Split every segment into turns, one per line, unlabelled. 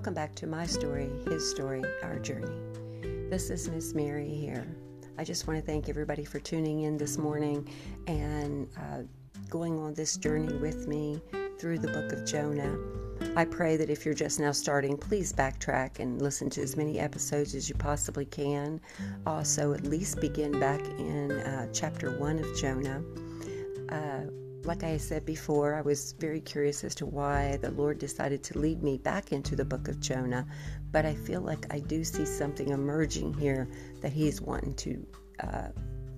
Welcome back to my story, his story, our journey. This is Miss Mary here. I just want to thank everybody for tuning in this morning and uh, going on this journey with me through the book of Jonah. I pray that if you're just now starting, please backtrack and listen to as many episodes as you possibly can. Also, at least begin back in uh, chapter one of Jonah. Uh, like I said before, I was very curious as to why the Lord decided to lead me back into the book of Jonah, but I feel like I do see something emerging here that He's wanting to uh,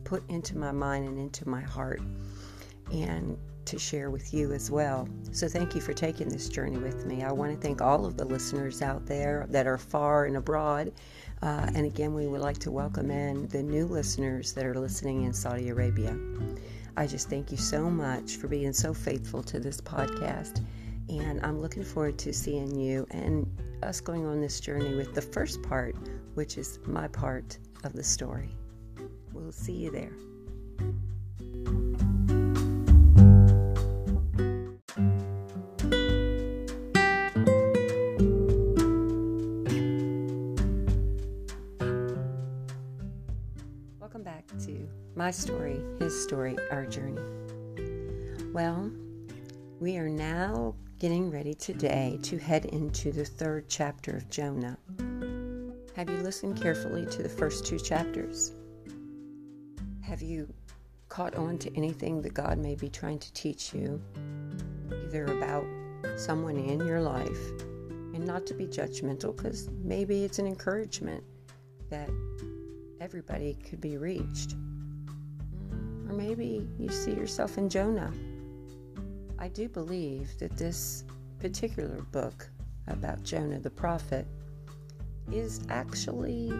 put into my mind and into my heart and to share with you as well. So, thank you for taking this journey with me. I want to thank all of the listeners out there that are far and abroad. Uh, and again, we would like to welcome in the new listeners that are listening in Saudi Arabia. I just thank you so much for being so faithful to this podcast. And I'm looking forward to seeing you and us going on this journey with the first part, which is my part of the story. We'll see you there. My story, his story, our journey. Well, we are now getting ready today to head into the third chapter of Jonah. Have you listened carefully to the first two chapters? Have you caught on to anything that God may be trying to teach you, either about someone in your life, and not to be judgmental, because maybe it's an encouragement that everybody could be reached. Or maybe you see yourself in Jonah. I do believe that this particular book about Jonah the prophet is actually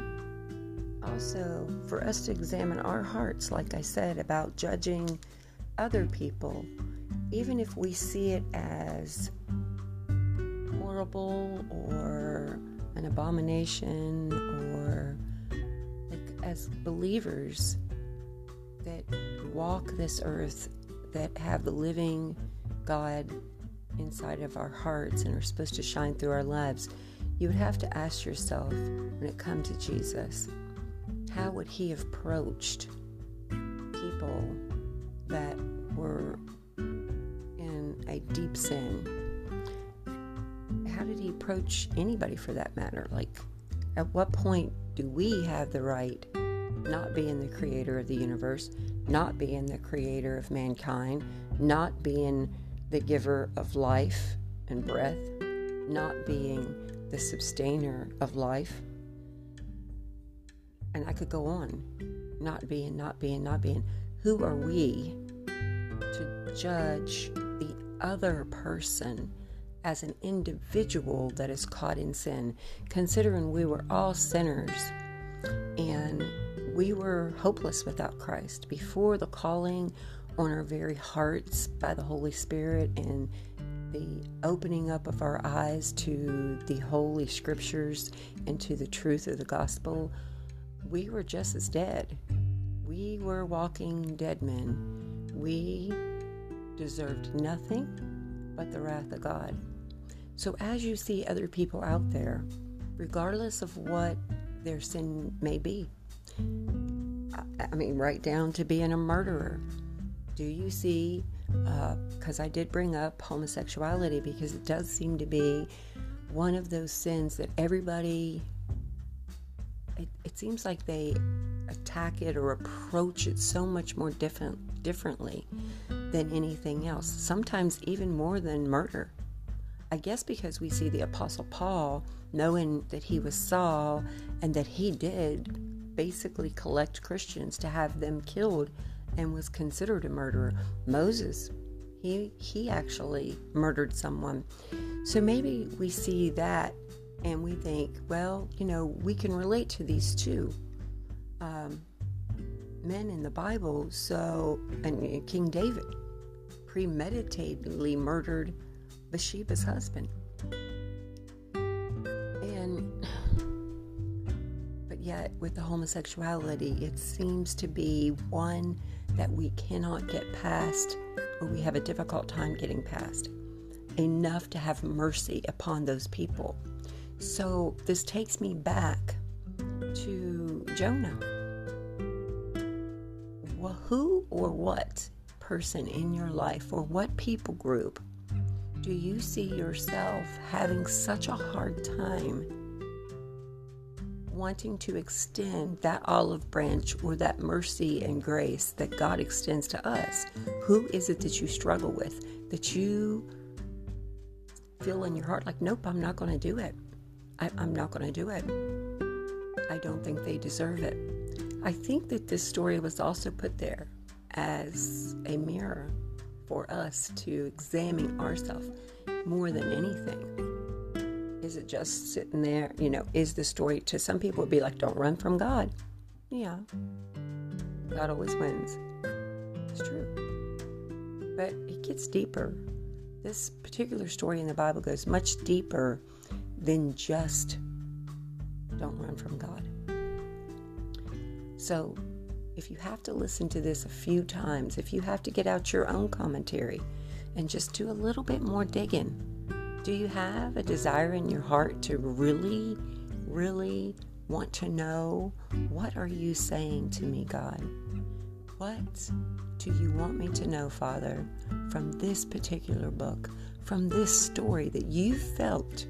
also for us to examine our hearts, like I said, about judging other people, even if we see it as horrible or an abomination or as believers that walk this earth, that have the living God inside of our hearts and are supposed to shine through our lives, you would have to ask yourself when it comes to Jesus, how would he have approached people that were in a deep sin? How did he approach anybody for that matter? Like, at what point do we have the right, not being the creator of the universe, not being the creator of mankind, not being the giver of life and breath, not being the sustainer of life? And I could go on. Not being, not being, not being. Who are we to judge the other person as an individual that is caught in sin, considering we were all sinners and we were hopeless without Christ. Before the calling on our very hearts by the Holy Spirit and the opening up of our eyes to the Holy Scriptures and to the truth of the gospel, we were just as dead. We were walking dead men. We deserved nothing but the wrath of God. So, as you see other people out there, regardless of what their sin may be, I mean, right down to being a murderer, do you see? Because uh, I did bring up homosexuality because it does seem to be one of those sins that everybody, it, it seems like they attack it or approach it so much more different, differently than anything else, sometimes even more than murder. I guess because we see the Apostle Paul knowing that he was Saul and that he did basically collect Christians to have them killed and was considered a murderer. Moses, he he actually murdered someone. So maybe we see that and we think, well, you know, we can relate to these two um, men in the Bible. So, and King David premeditatedly murdered Bathsheba's husband. Yet with the homosexuality, it seems to be one that we cannot get past or we have a difficult time getting past enough to have mercy upon those people. So this takes me back to Jonah. Well, who or what person in your life or what people group do you see yourself having such a hard time wanting to extend that olive branch or that mercy and grace that God extends to us? Who is it that you struggle with? That you feel in your heart like, nope, I'm not going to do it. I, I'm not going to do it. I don't think they deserve it. I think that this story was also put there as a mirror for us to examine ourselves more than anything. Is it just sitting there? You know, is the story to some people would be like, don't run from God? Yeah. God always wins. It's true. But it gets deeper. This particular story in the Bible goes much deeper than just don't run from God. So if you have to listen to this a few times, if you have to get out your own commentary and just do a little bit more digging, do you have a desire in your heart to really, really want to know what are you saying to me, God? What do you want me to know, Father, from this particular book, from this story that you felt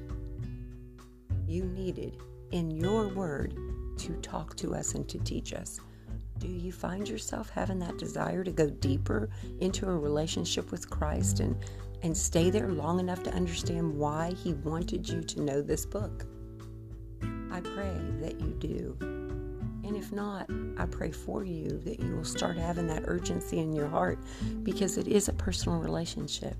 you needed in your word to talk to us and to teach us? do you find yourself having that desire to go deeper into a relationship with Christ and and stay there long enough to understand why he wanted you to know this book? I pray that you do. And if not, I pray for you that you will start having that urgency in your heart because it is a personal relationship.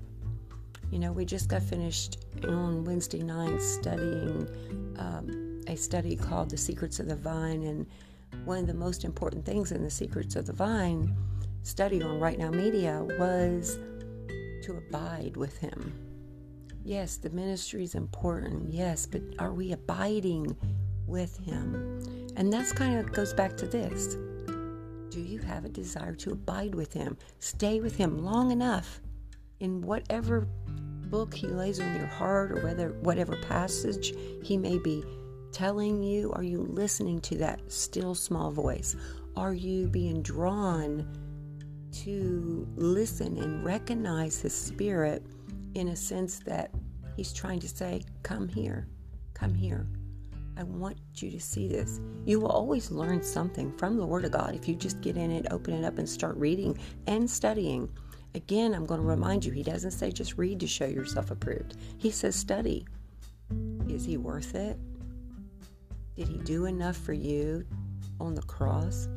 You know, we just got finished on Wednesday night studying um, a study called The Secrets of the Vine, and one of the most important things in the Secrets of the Vine study on Right Now Media was to abide with Him. Yes, the ministry is important, yes, but are we abiding with Him? And that's kind of goes back to this. Do you have a desire to abide with Him? Stay with Him long enough in whatever book He lays on your heart or whether whatever passage He may be telling you? Are you listening to that still small voice? Are you being drawn to listen and recognize His Spirit in a sense that He's trying to say, Come here, come here. I want you to see this. You will always learn something from the Word of God if you just get in it, open it up, and start reading and studying. Again, I'm going to remind you, He doesn't say just read to show yourself approved, He says study. Is He worth it? Did he do enough for you on the cross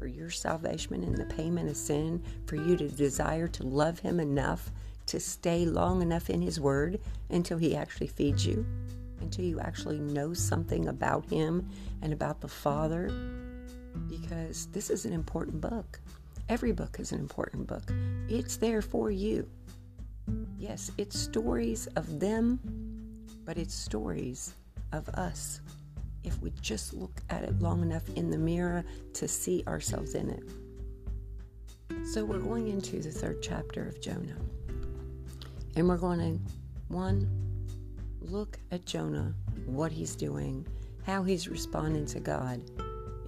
for your salvation and the payment of sin for you to desire to love him enough to stay long enough in his word until he actually feeds you? Until you actually know something about him and about the Father? Because this is an important book. Every book is an important book. It's there for you. Yes, it's stories of them, but it's stories of us if we just look at it long enough in the mirror to see ourselves in it. So we're going into the third chapter of Jonah. And we're going to, one, look at Jonah, what he's doing, how he's responding to God,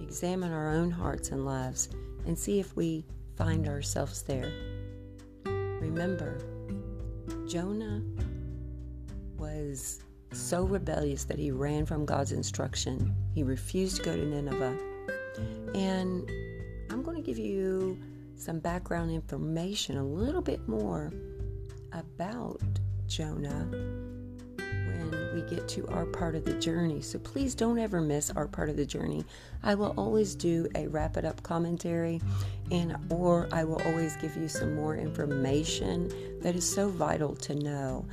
examine our own hearts and lives, and see if we find ourselves there. Remember, Jonah was so rebellious that he ran from God's instruction. He refused to go to Nineveh. And I'm going to give you some background information, a little bit more about Jonah when we get to our part of the journey. So please don't ever miss our part of the journey. I will always do a wrap it up commentary and or I will always give you some more information that is so vital to know.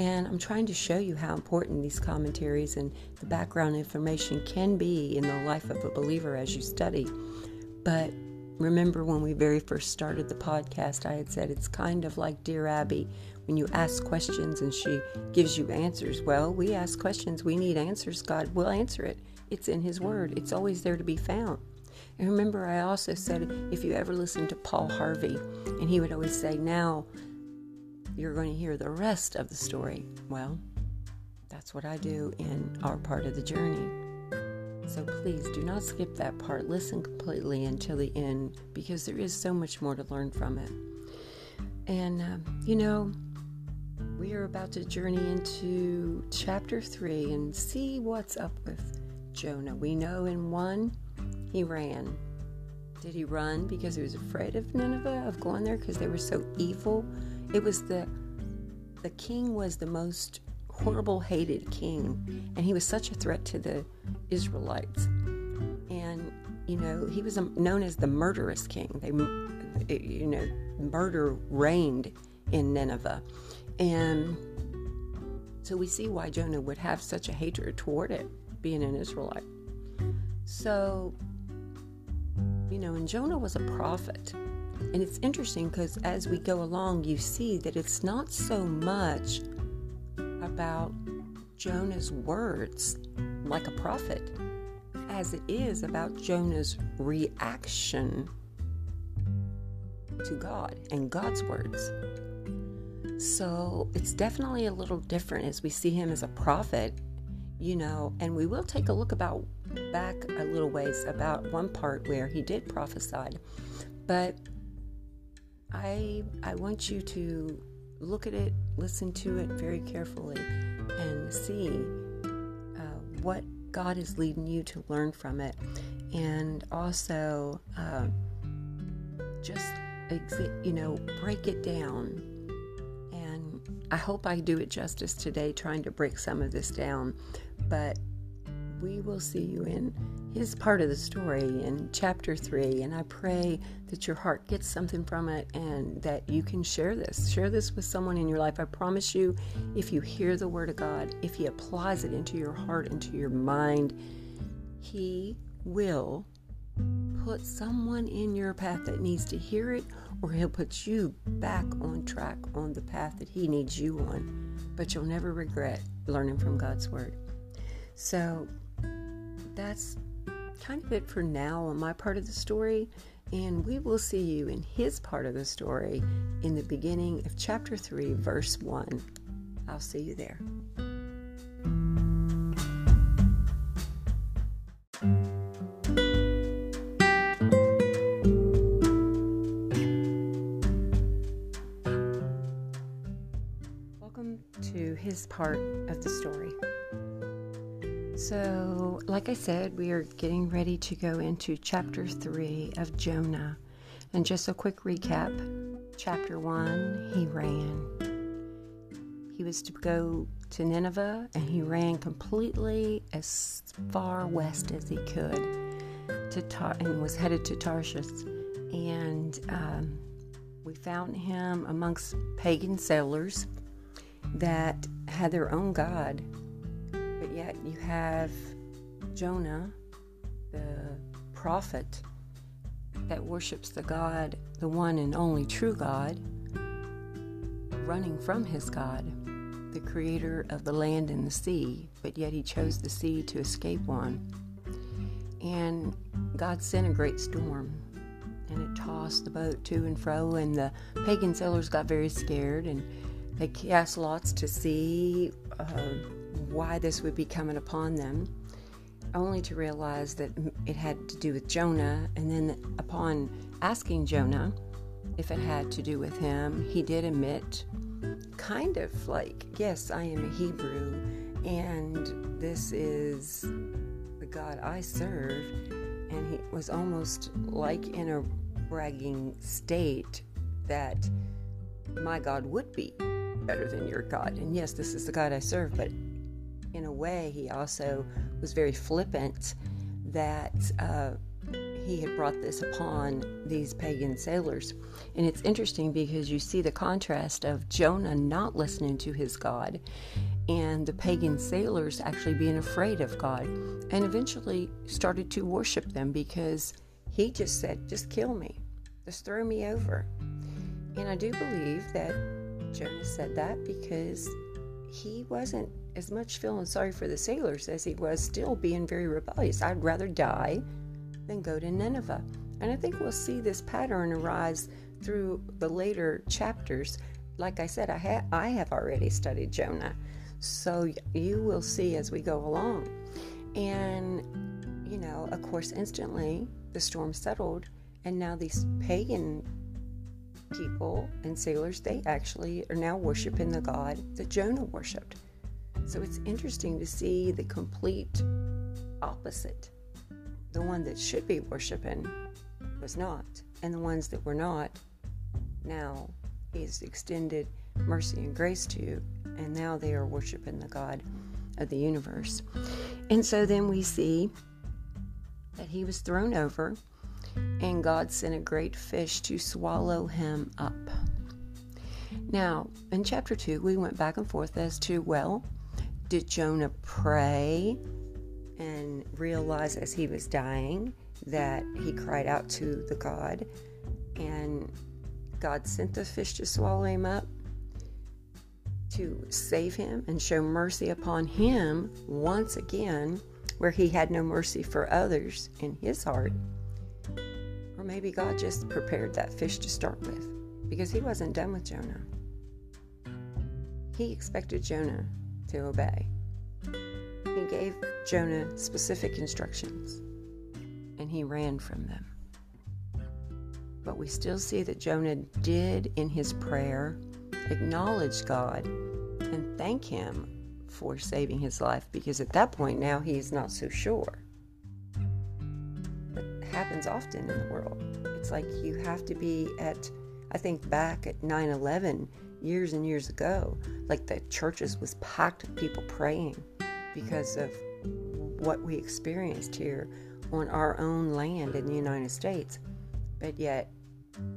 And I'm trying to show you how important these commentaries and the background information can be in the life of a believer as you study. But remember when we very first started the podcast, I had said it's kind of like Dear Abby when you ask questions and she gives you answers. Well, we ask questions, we need answers. God will answer it. It's in His Word, it's always there to be found. And remember, I also said if you ever listen to Paul Harvey, and he would always say, Now, you're going to hear the rest of the story. Well, That's what I do in our part of the journey. So please do not skip that part. Listen completely until the end because there is so much more to learn from it. And, uh, you know, we are about to journey into chapter 3 and see what's up with Jonah. We know in 1 he ran. Did he run because he was afraid of Nineveh, of going there because they were so evil? It was the the king was the most horrible hated king and he was such a threat to the Israelites. And you know, he was known as the murderous king. They you know, murder reigned in Nineveh. And so we see why Jonah would have such a hatred toward it, being an Israelite. So, you know, and Jonah was a prophet. And it's interesting because as we go along, you see that it's not so much about Jonah's words like a prophet as it is about Jonah's reaction to God and God's words. So it's definitely a little different as we see him as a prophet, you know, and we will take a look about back a little ways about one part where he did prophesy. But I I want you to look at it, listen to it very carefully, and see uh, what God is leading you to learn from it, and also uh, just you know break it down And I hope I do it justice today, trying to break some of this down. But we will see you in his part of the story in chapter 3. And I pray that your heart gets something from it and that you can share this. Share this with someone in your life. I promise you, if you hear the word of God, if he applies it into your heart, into your mind, he will put someone in your path that needs to hear it or he'll put you back on track on the path that he needs you on. But you'll never regret learning from God's Word. So that's kind of it for now on my part of the story. And we will see you in his part of the story in the beginning of chapter 3, verse 1. I'll see you there. Welcome to his part of the story. So, like I said, we are getting ready to go into chapter 3 of Jonah. And just a quick recap chapter 1, he ran. He was to go to Nineveh and he ran completely as far west as he could to Tar- and was headed to Tarshish. And um, we found him amongst pagan sailors that had their own God, you have Jonah, the prophet, that worships the God, the one and only true God, running from his God, the creator of the land and the sea, but yet he chose the sea to escape on. And God sent a great storm, and it tossed the boat to and fro, and the pagan sailors got very scared and they cast lots to see uh, why this would be coming upon them, only to realize that it had to do with Jonah. And then, upon asking Jonah if it had to do with him, he did admit, kind of like, Yes, I am a Hebrew, and this is the God I serve. And he was almost like in a bragging state that my God would be better than your God. And yes, this is the God I serve, but way, he also was very flippant that uh, he had brought this upon these pagan sailors. And it's interesting because you see the contrast of Jonah not listening to his God and the pagan sailors actually being afraid of God and eventually started to worship them because he just said, Just kill me, just throw me over. And I do believe that Jonah said that because he wasn't as much feeling sorry for the sailors as he was still being very rebellious. I'd rather die than go to Nineveh. And I think we'll see this pattern arise through the later chapters. Like I said, I, ha- I have already studied Jonah. So you will see as we go along. And, you know, of course, instantly the storm settled, and now these pagan people and sailors, they actually are now worshiping the God that Jonah worshiped. So it's interesting to see the complete opposite. The one that should be worshiping was not, and the ones that were not, now is extended mercy and grace to, and now they are worshiping the God of the universe. And so then we see that he was thrown over, and God sent a great fish to swallow him up. Now, in chapter 2, we went back and forth as to, well, did Jonah pray and realize as he was dying that he cried out to the God and God sent the fish to swallow him up to save him and show mercy upon him once again, where he had no mercy for others in his heart. Or maybe God just prepared that fish to start with because he wasn't done with Jonah. He expected Jonah to obey. He gave Jonah specific instructions and he ran from them. But we still see that Jonah did in his prayer acknowledge God and thank Him for saving his life because at that point now he is not so sure. It happens often in the world. It's like you have to be at, I think back at 9 11 years and years ago, like the churches was packed with people praying because of what we experienced here on our own land in the United States. But yet,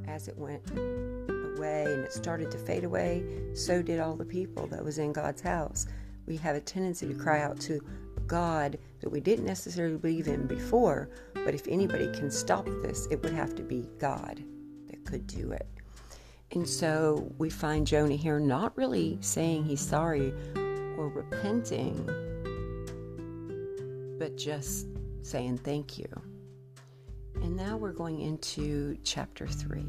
as it went away and it started to fade away, so did all the people that was in God's house. We have a tendency to cry out to God that we didn't necessarily believe in before, but if anybody can stop this, it would have to be God that could do it. And so we find Jonah here not really saying he's sorry or repenting, but just saying thank you. And now we're going into chapter 3.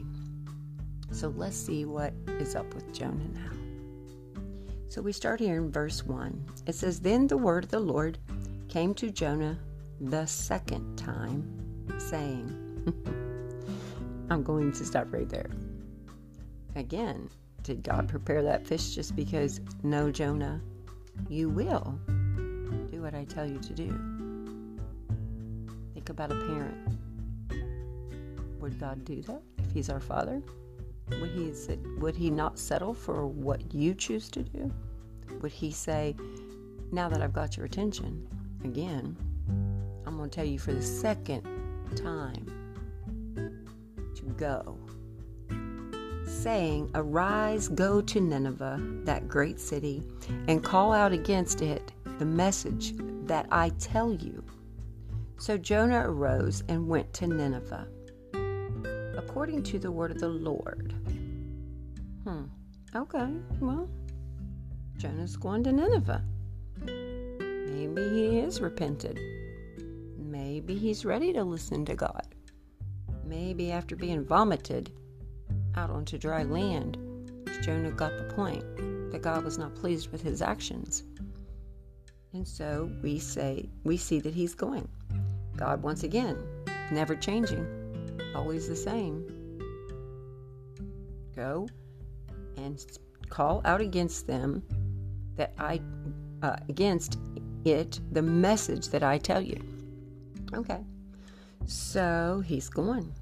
So let's see what is up with Jonah now. So we start here in verse 1. It says, Then the word of the Lord came to Jonah the second time, saying, I'm going to stop right there. Again, did God uh, mm-hmm. prepare that fish just because, no, Jonah, you will do what I tell you to do? Think about a parent. Would God do that if He's our Father? Would he would he not settle for what you choose to do? Would he say, "Now that I've got your attention, again, I'm going to tell you for the second time to go." Saying, Arise, go to Nineveh, that great city, and call out against it the message that I tell you. So Jonah arose and went to Nineveh according to the word of the Lord. Hmm. Okay, well, Jonah's going to Nineveh. Maybe he is repented. Maybe he's ready to listen to God. Maybe after being vomited out onto dry land, Jonah got the point that God was not pleased with his actions. And so we say, we see that he's going. God, once again, never changing always the same. Go and call out against them that I, uh, against it, the message that I tell you. Okay. So he's going.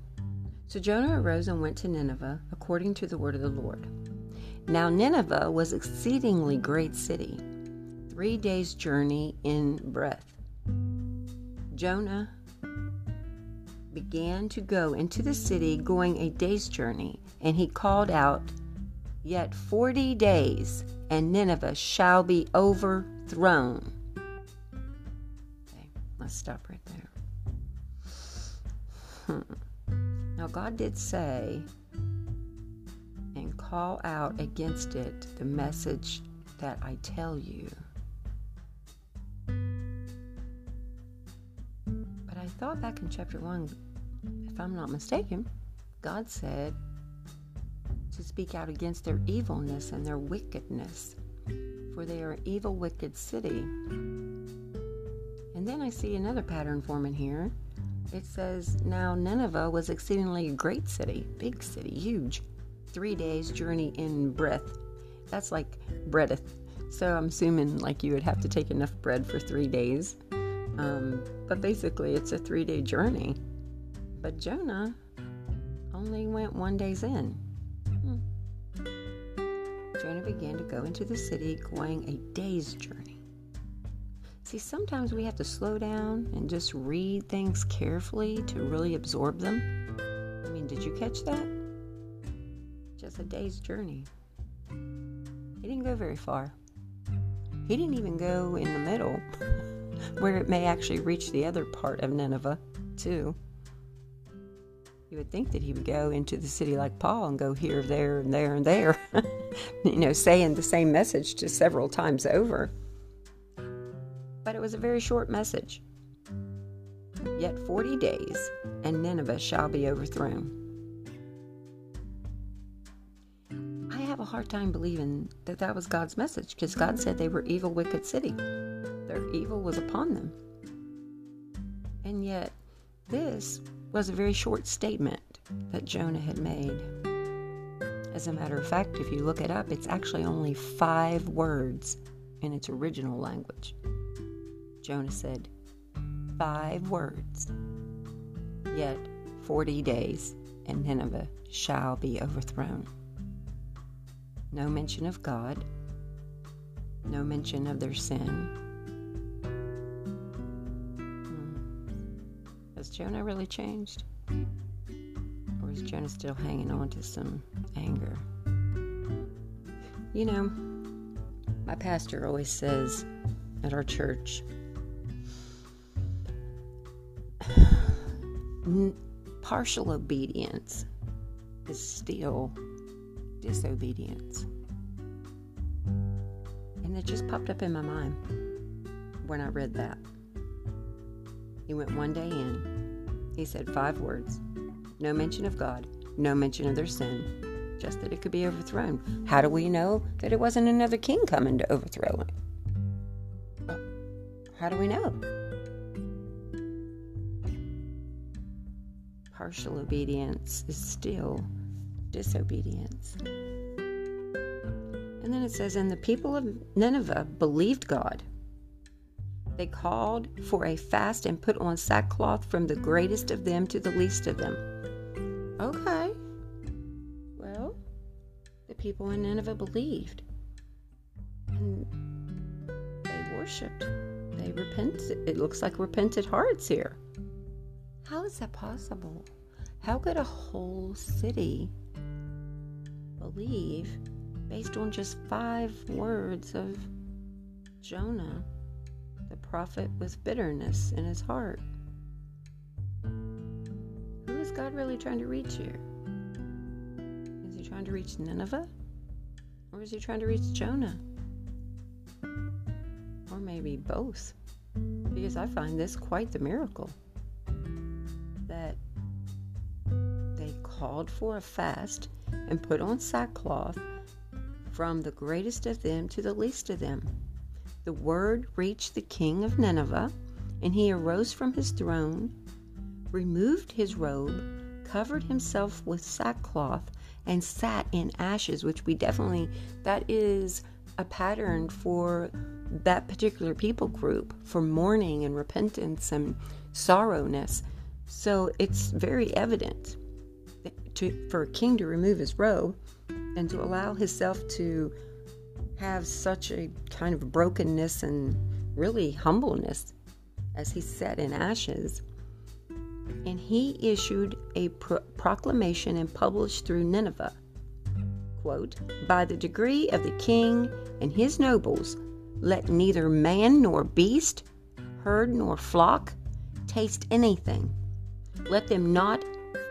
So Jonah arose and went to Nineveh according to the word of the Lord. Now Nineveh was exceedingly great city, three days' journey in breadth. Jonah began to go into the city, going a day's journey, and he called out, Yet forty days, and Nineveh shall be overthrown. Okay, let's stop right there. Hmm. Now, God did say, and call out against it the message that I tell you. But I thought back in chapter 1, if I'm not mistaken, God said to speak out against their evilness and their wickedness. for they are an evil, wicked city. And then I see another pattern forming here. It says, Now Nineveh was exceedingly a great city, big city, huge, three days' journey in breadth. That's like breadeth. So I'm assuming like you would have to take enough bread for three days. Um, but basically, it's a three day journey. But Jonah only went one day's in. Hmm. Jonah began to go into the city, going a day's journey. See, sometimes we have to slow down and just read things carefully to really absorb them. I mean, did you catch that? Just a day's journey. He didn't go very far. He didn't even go in the middle, where it may actually reach the other part of Nineveh, too. You would think that he would go into the city like Paul and go here, there, and there, and there, you know, saying the same message to several times over. But it was a very short message. Yet 40 days, and Nineveh shall be overthrown. I have a hard time believing that that was God's message because God said they were evil, wicked city. Their evil was upon them. And yet, this was a very short statement that Jonah had made. As a matter of fact, if you look it up, it's actually only five words in its original language. Jonah said, Five words. Yet 40 days, and Nineveh shall be overthrown. No mention of God, no mention of their sin, hmm. Has Jonah really changed? Or is Jonah still hanging on to some anger? You know, my pastor always says at our church, partial obedience is still disobedience. And it just popped up in my mind when I read that. He went one day in. He said five words no mention of God, no mention of their sin, just that it could be overthrown. How do we know that it wasn't another king coming to overthrow it? How do we know? Partial obedience is still disobedience. And then it says, And the people of Nineveh believed God they called for a fast and put on sackcloth from the greatest of them to the least of them. Okay. Well, the people in Nineveh believed. And they worshiped. They repented. It looks like repented hearts here. How is that possible? How could a whole city believe based on just five words of Jonah? the prophet with bitterness in his heart. Who is God really trying to reach here? Is he trying to reach Nineveh? Or is he trying to reach Jonah? Or maybe both. Because I find this quite the miracle called for a fast and put on sackcloth from the greatest of them to the least of them the word reached the king of Nineveh, and he arose from his throne, removed his robe, covered himself with sackcloth, and sat in ashes, which we definitely, that is a pattern for that particular people group for mourning and repentance and sorrowness. So it's very evident to, for a king to remove his robe and to allow himself to have such a kind of brokenness and really humbleness as he sat in ashes. And he issued a pro- proclamation and published through Nineveh quote, By the degree of the king and his nobles, let neither man nor beast, herd nor flock taste anything. Let them not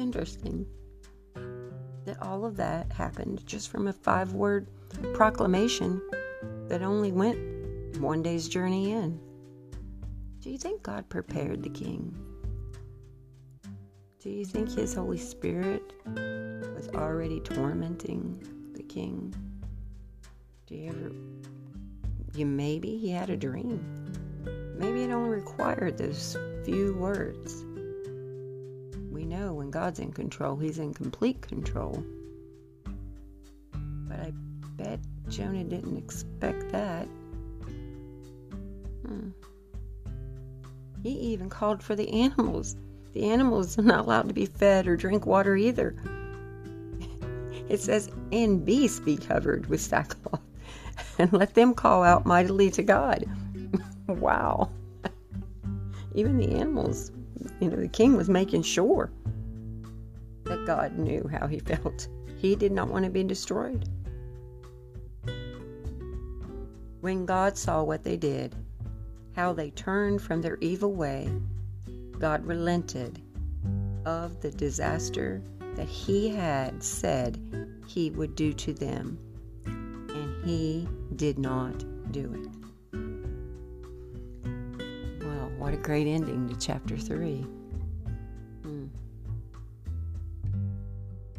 Interesting that all of that happened just from a five word proclamation that only went one day's journey in. Do you think God prepared the king? Do you think his Holy Spirit was already tormenting the king? Do you ever, you maybe he had a dream. Maybe it only required those few words. Know when God's in control, he's in complete control. But I bet Jonah didn't expect that. Hmm. He even called for the animals. The animals are not allowed to be fed or drink water either. It says, and beasts be covered with sackcloth, and let them call out mightily to God. wow. even the animals, you know, the king was making sure that God knew how he felt. He did not want to be destroyed. When God saw what they did, how they turned from their evil way, God relented of the disaster that He had said He would do to them, and He did not do it. Well, what a great ending to chapter 3.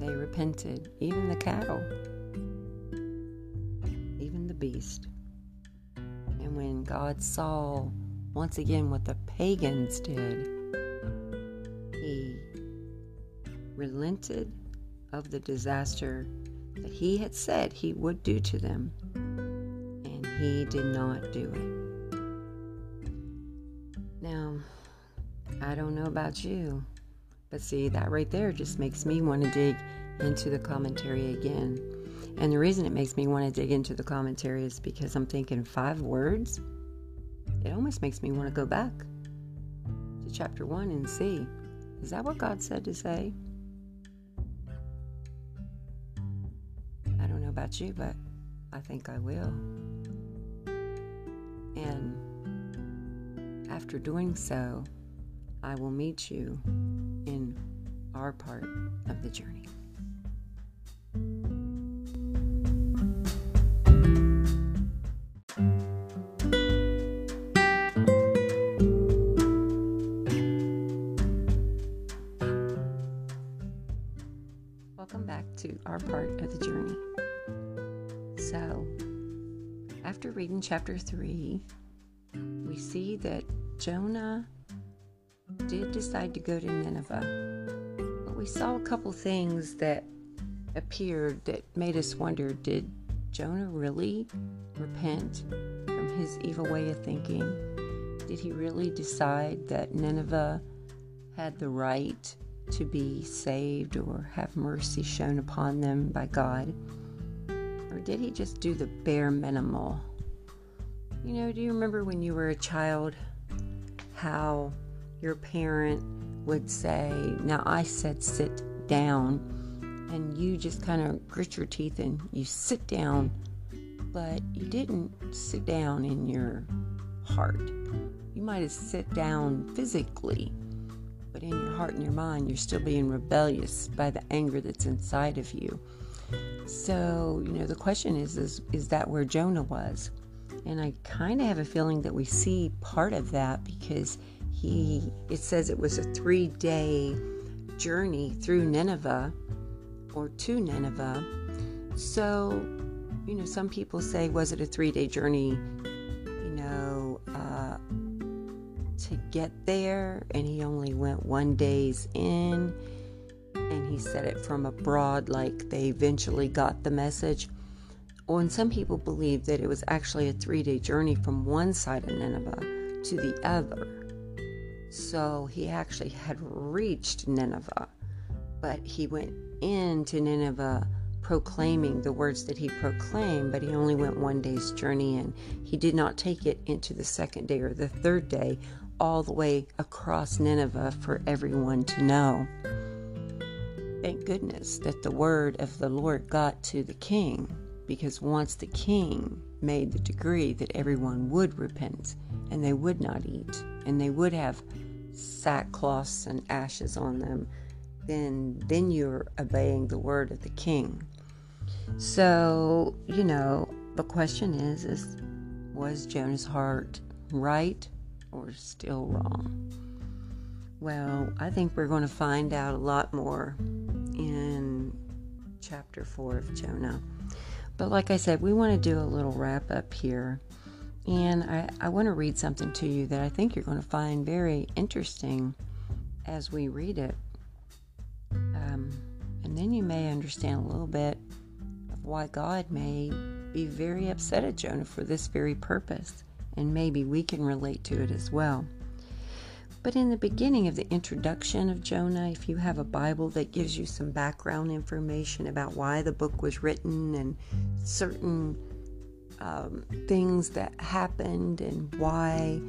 They repented, even the cattle, even the beast. And when God saw once again what the pagans did, he relented of the disaster that he had said he would do to them, and he did not do it. Now, I don't know about you, but see, that right there just makes me want to dig into the commentary again and the reason it makes me want to dig into the commentary is because I'm thinking five words. It almost makes me want to go back to chapter one and see is that what God said to say? I don't know about you, but I think I will. And after doing so, I will meet you in our part of the journey. Welcome back to our part of the journey. So, after reading chapter 3, we see that Jonah did decide to go to Nineveh. But we saw a couple things that appeared that made us wonder did Jonah really repent from his evil way of thinking? Did he really decide that Nineveh had the right to be saved or have mercy shown upon them by God? Or did he just do the bare minimal? You know, do you remember when you were a child how your parent would say, Now I said sit down, and you just kind of grit your teeth and you sit down, but you didn't sit down in your heart. You might have sit down physically, but in your heart and your mind, you're still being rebellious by the anger that's inside of you. So, you know, the question is, is, is that where Jonah was? And I kind of have a feeling that we see part of that because he, it says it was a three day journey through Nineveh or to Nineveh. So, you know, some people say, was it a three day journey you know, uh, to get there, and he only went one day's in. And he said it from abroad, like they eventually got the message. Well, and some people believe that it was actually a three day journey from one side of Nineveh to the other. So he actually had reached Nineveh, but he went into Nineveh proclaiming the words that he proclaimed, but he only went one day's journey and he did not take it into the second day or the third day all the way across Nineveh for everyone to know. thank goodness that the word of the Lord got to the king, because once the king made the decree that everyone would repent and they would not eat and they would have sackcloths and ashes on them, then then you're obeying the word of the king. So, you know, the question is is was Jonah's heart right or still wrong? Well, I think we're going to find out a lot more in chapter 4 of Jonah. But like I said, we want to do a little wrap up here. And I, I want to read something to you that I think you're going to find very interesting as we read it. Um, and then you may understand a little bit of why God may be very upset at Jonah for this very purpose. And maybe we can relate to it as well. But in the beginning of the introduction of Jonah, if you have a Bible that gives you some background information about why the book was written and certain um, things that happened and why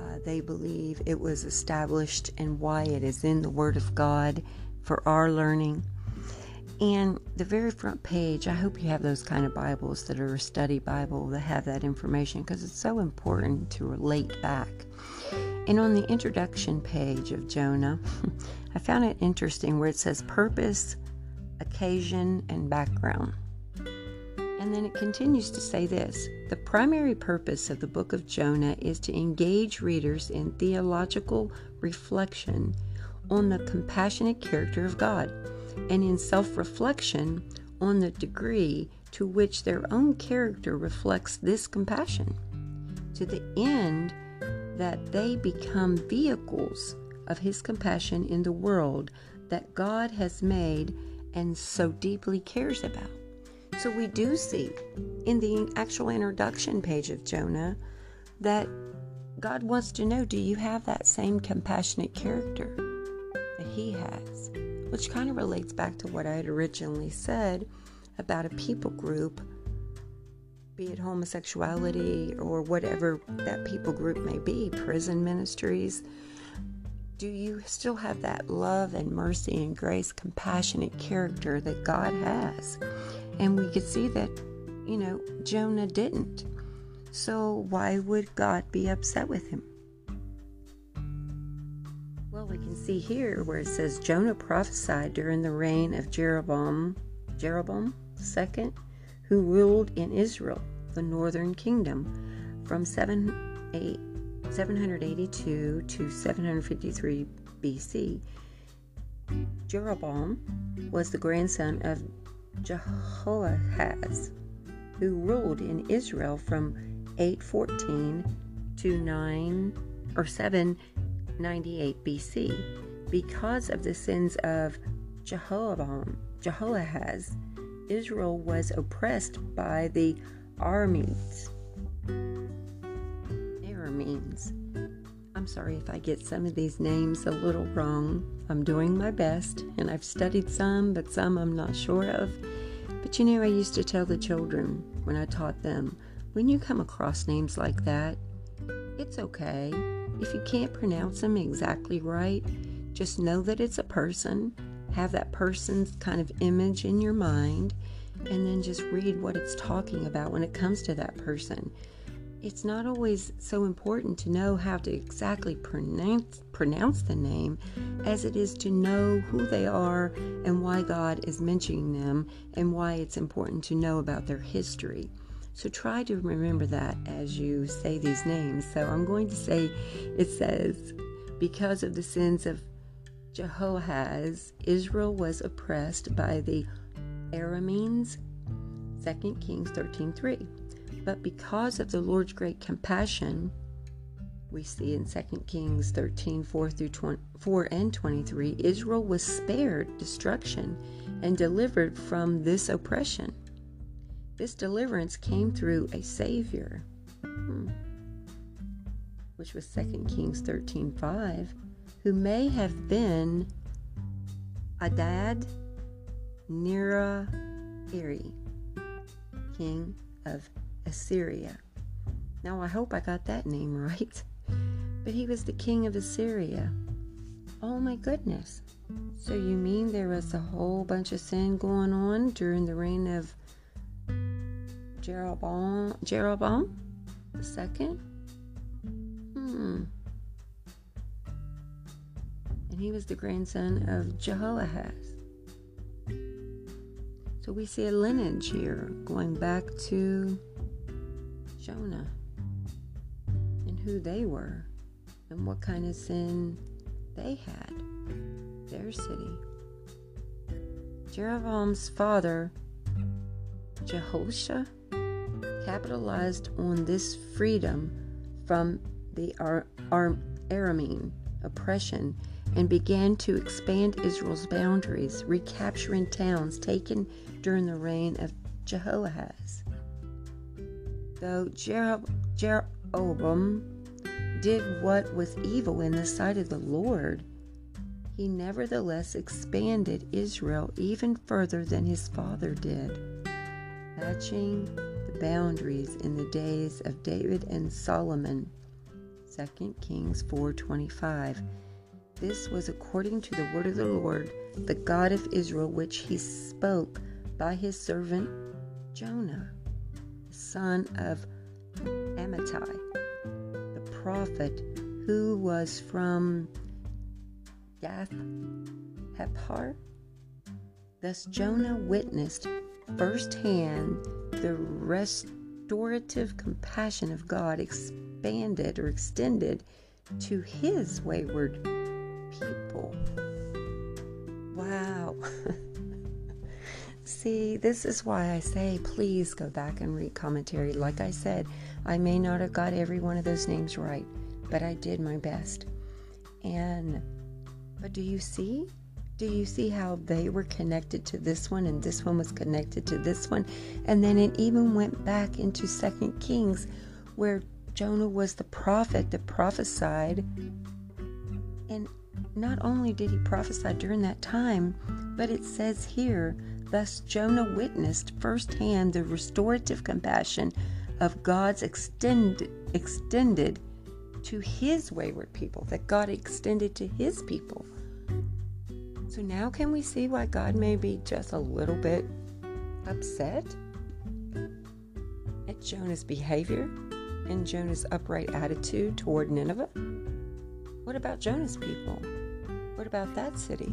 uh, they believe it was established and why it is in the Word of God for our learning. And the very front page, I hope you have those kind of Bibles that are a study Bible that have that information because it's so important to relate back. And on the introduction page of Jonah, I found it interesting where it says purpose, occasion, and background. And then it continues to say this The primary purpose of the book of Jonah is to engage readers in theological reflection on the compassionate character of God and in self reflection on the degree to which their own character reflects this compassion, to the end that they become vehicles of His compassion in the world that God has made and so deeply cares about. So we do see in the actual introduction page of Jonah that God wants to know do you have that same compassionate character that He has? which kind of relates back to what I had originally said about a people group, be it homosexuality or whatever that people group may be, prison ministries. Do you still have that love and mercy and grace, compassionate character that God has? And we could see that, you know, Jonah didn't. So why would God be upset with him? Well, we can see here where it says Jonah prophesied during the reign of Jeroboam, Jeroboam II, who ruled in Israel, the northern kingdom, from 7, 8, 782 to 753 BC. Jeroboam was the grandson of Jehoahaz, who ruled in Israel from 814 to 9 or 798 BC. Because of the sins of Jehoram, Jehoahaz, Israel was oppressed by the Arameans. Arameans. I'm sorry if I get some of these names a little wrong. I'm doing my best, and I've studied some, but some I'm not sure of. But you know, I used to tell the children when I taught them when you come across names like that, it's okay. If you can't pronounce them exactly right, just know that it's a person, have that person's kind of image in your mind, and then just read what it's talking about when it comes to that person. It's not always so important to know how to exactly pronounce pronounce the name as it is to know who they are and why God is mentioning them and why it's important to know about their history. So try to remember that as you say these names. So I'm going to say it says, because of the sins of Jehoahaz, Israel was oppressed by the Arameans, 2 Kings 13:3. But because of the Lord's great compassion, we see in 2 Kings 13 4 through 20, 4 and 23, Israel was spared destruction and delivered from this oppression. This deliverance came through a Savior, hmm, which was 2 Kings 13 5, who may have been Adad Nira Eri, king of Assyria. Now, I hope I got that name right. But he was the king of Assyria. Oh my goodness. So you mean there was a whole bunch of sin going on during the reign of Jeroboam, Jeroboam second? Hmm. And he was the grandson of Jehoahaz. So we see a lineage here going back to Jonah and who they were and what kind of sin they had, their city. Jeroboam's father, Jehoshaphat, capitalized on this freedom from the Ar- Ar- Aramean oppression and began to expand Israel's boundaries, recapturing towns taken during the reign of Jehoahaz. Though Jeroboam did what was evil in the sight of the Lord, he nevertheless expanded Israel even further than his father did, matching the boundaries in the days of David and Solomon. 2 Kings 4:25. This was according to the word of the Lord, the God of Israel, which he spoke by his servant Jonah, son of Amittai the prophet who was from Gath Hepher. Thus Jonah witnessed firsthand the restorative compassion of God expanded or extended to his wayward people. Wow. See, this is why I say please go back and read commentary. Like I said, I may not have got every one of those names right, but I did my best. And, but do you see? Do you see how they were connected to this one and this one was connected to this one? And then it even went back into Second Kings where Jonah was the prophet that prophesied. And not only did he prophesy during that time, but it says here, thus Jonah witnessed firsthand the restorative compassion of God's extended extended to his wayward people, that God extended to his people. So now can we see why God may be just a little bit upset at Jonah's behavior and Jonah's upright attitude toward Nineveh? What about Jonah's people? What about that city?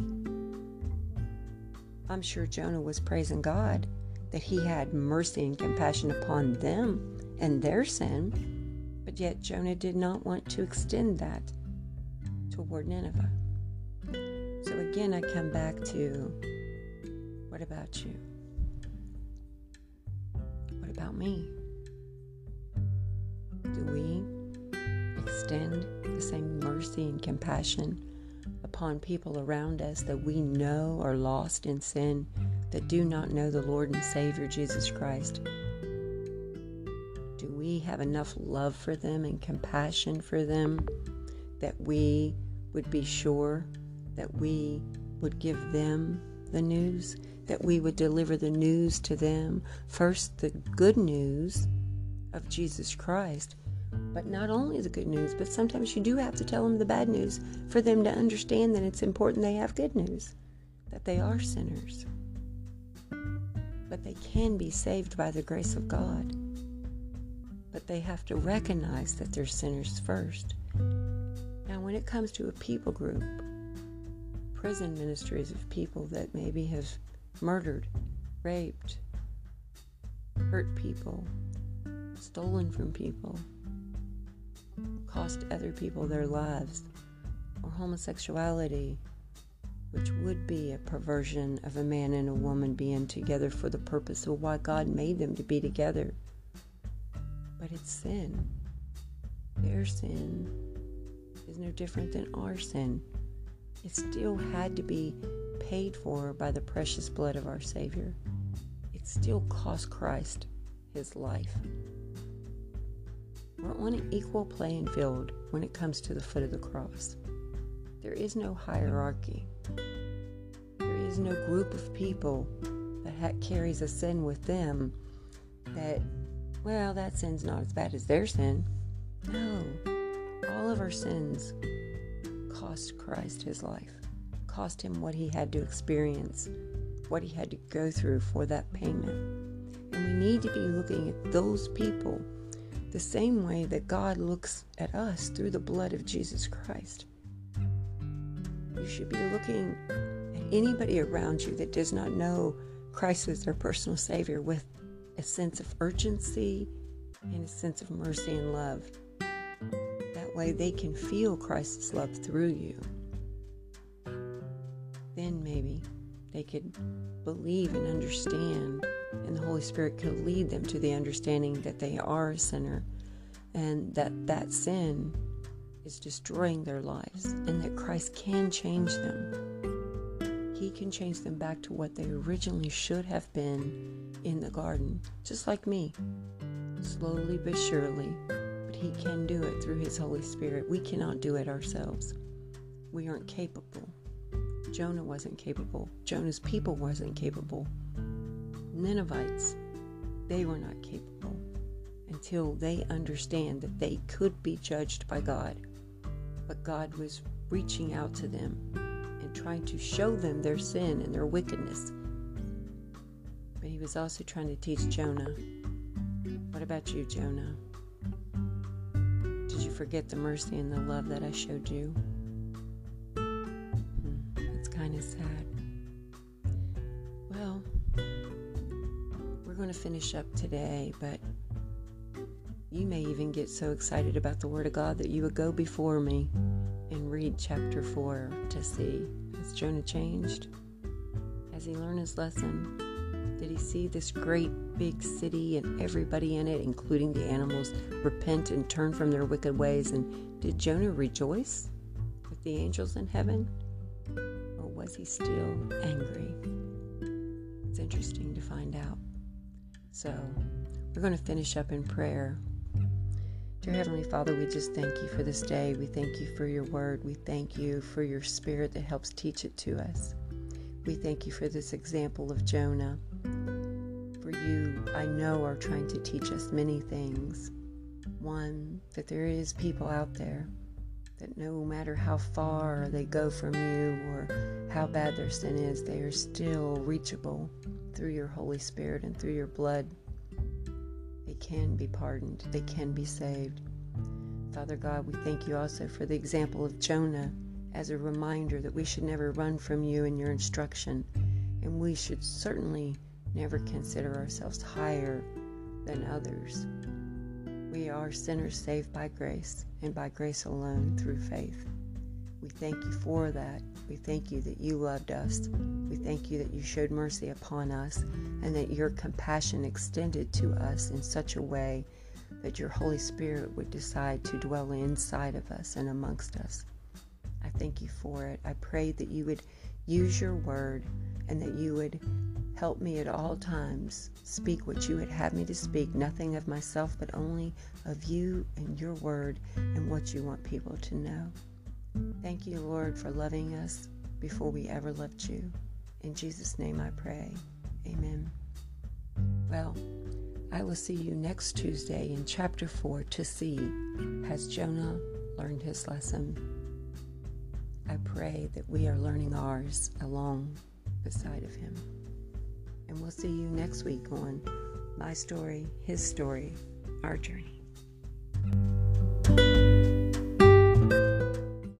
I'm sure Jonah was praising God that he had mercy and compassion upon them and their sin, but yet Jonah did not want to extend that toward Nineveh. So again, I come back to what about you? What about me? Do we extend the same mercy and compassion upon people around us that we know are lost in sin, that do not know the Lord and Savior Jesus Christ? Do we have enough love for them and compassion for them that we would be sure that we would give them the news, that we would deliver the news to them. First, the good news of Jesus Christ, but not only the good news, but sometimes you do have to tell them the bad news for them to understand that it's important they have good news, that they are sinners, but they can be saved by the grace of God but they have to recognize that they're sinners first. Now, when it comes to a people group, prison ministries of people that maybe have murdered, raped, hurt people, stolen from people, cost other people their lives, or homosexuality, which would be a perversion of a man and a woman being together for the purpose of why God made them to be together but it's sin. Their sin is no different than our sin. It still had to be paid for by the precious blood of our Savior. It still cost Christ his life. We're on an equal playing field when it comes to the foot of the cross. There is no hierarchy. There is no group of people that carries a sin with them that well, that sin's not as bad as their sin. No, all of our sins cost Christ his life, cost him what he had to experience, what he had to go through for that payment. And we need to be looking at those people the same way that God looks at us through the blood of Jesus Christ. You should be looking at anybody around you that does not know Christ as their personal Savior with a sense of urgency and a sense of mercy and love. That way they can feel Christ's love through you. Then maybe they could believe and understand, and the Holy Spirit could lead them to the understanding that they are a sinner and that that sin is destroying their lives and that Christ can change them. He can change them back to what they originally should have been in the garden, just like me. Slowly but surely, but He can do it through His Holy Spirit. We cannot do it ourselves. We aren't capable. Jonah wasn't capable. Jonah's people wasn't capable. Ninevites, they were not capable until they understand that they could be judged by God but God was reaching out to them and trying to show them their sin and their wickedness. But he was also trying to teach Jonah. What about you, Jonah? Did you forget the mercy and the love that I showed you? Hmm, it's kind of sad. Going to finish up today, but you may even get so excited about the Word of God that you would go before me and read chapter 4 to see has Jonah changed? Has he learned his lesson? Did he see this great big city and everybody in it, including the animals, repent and turn from their wicked ways? And did Jonah rejoice with the angels in heaven? Or was he still angry? It's interesting to find out. So, we're going to finish up in prayer. Dear Heavenly Father, we just thank you for this day. We thank you for your word. We thank you for your spirit that helps teach it to us. We thank you for this example of Jonah. For you, I know, are trying to teach us many things. One, that there is people out there that no matter how far they go from you or how bad their sin is, they are still reachable through your Holy Spirit and through your blood They can be pardoned, they can be saved. Father God, we thank you also for the example of Jonah as a reminder that we should never run from you and your instruction, and we should certainly never consider ourselves higher than others. We are sinners saved by grace, and by grace alone through faith. We thank you for that. We thank you that you loved us. We thank you that you showed mercy upon us and that your compassion extended to us in such a way that your Holy Spirit would decide to dwell inside of us and amongst us. I thank you for it. I pray that you would use your word and that you would help me at all times speak what you would have me to speak, nothing of myself, but only of you and your word and what you want people to know. Thank you, Lord, for loving us before we ever loved you. In Jesus' name I pray. Amen. Well, I will see you next Tuesday in chapter 4 to see Has Jonah learned his lesson? I pray that we are learning ours along beside of him and we'll see you next week on My Story, His Story, Our Journey.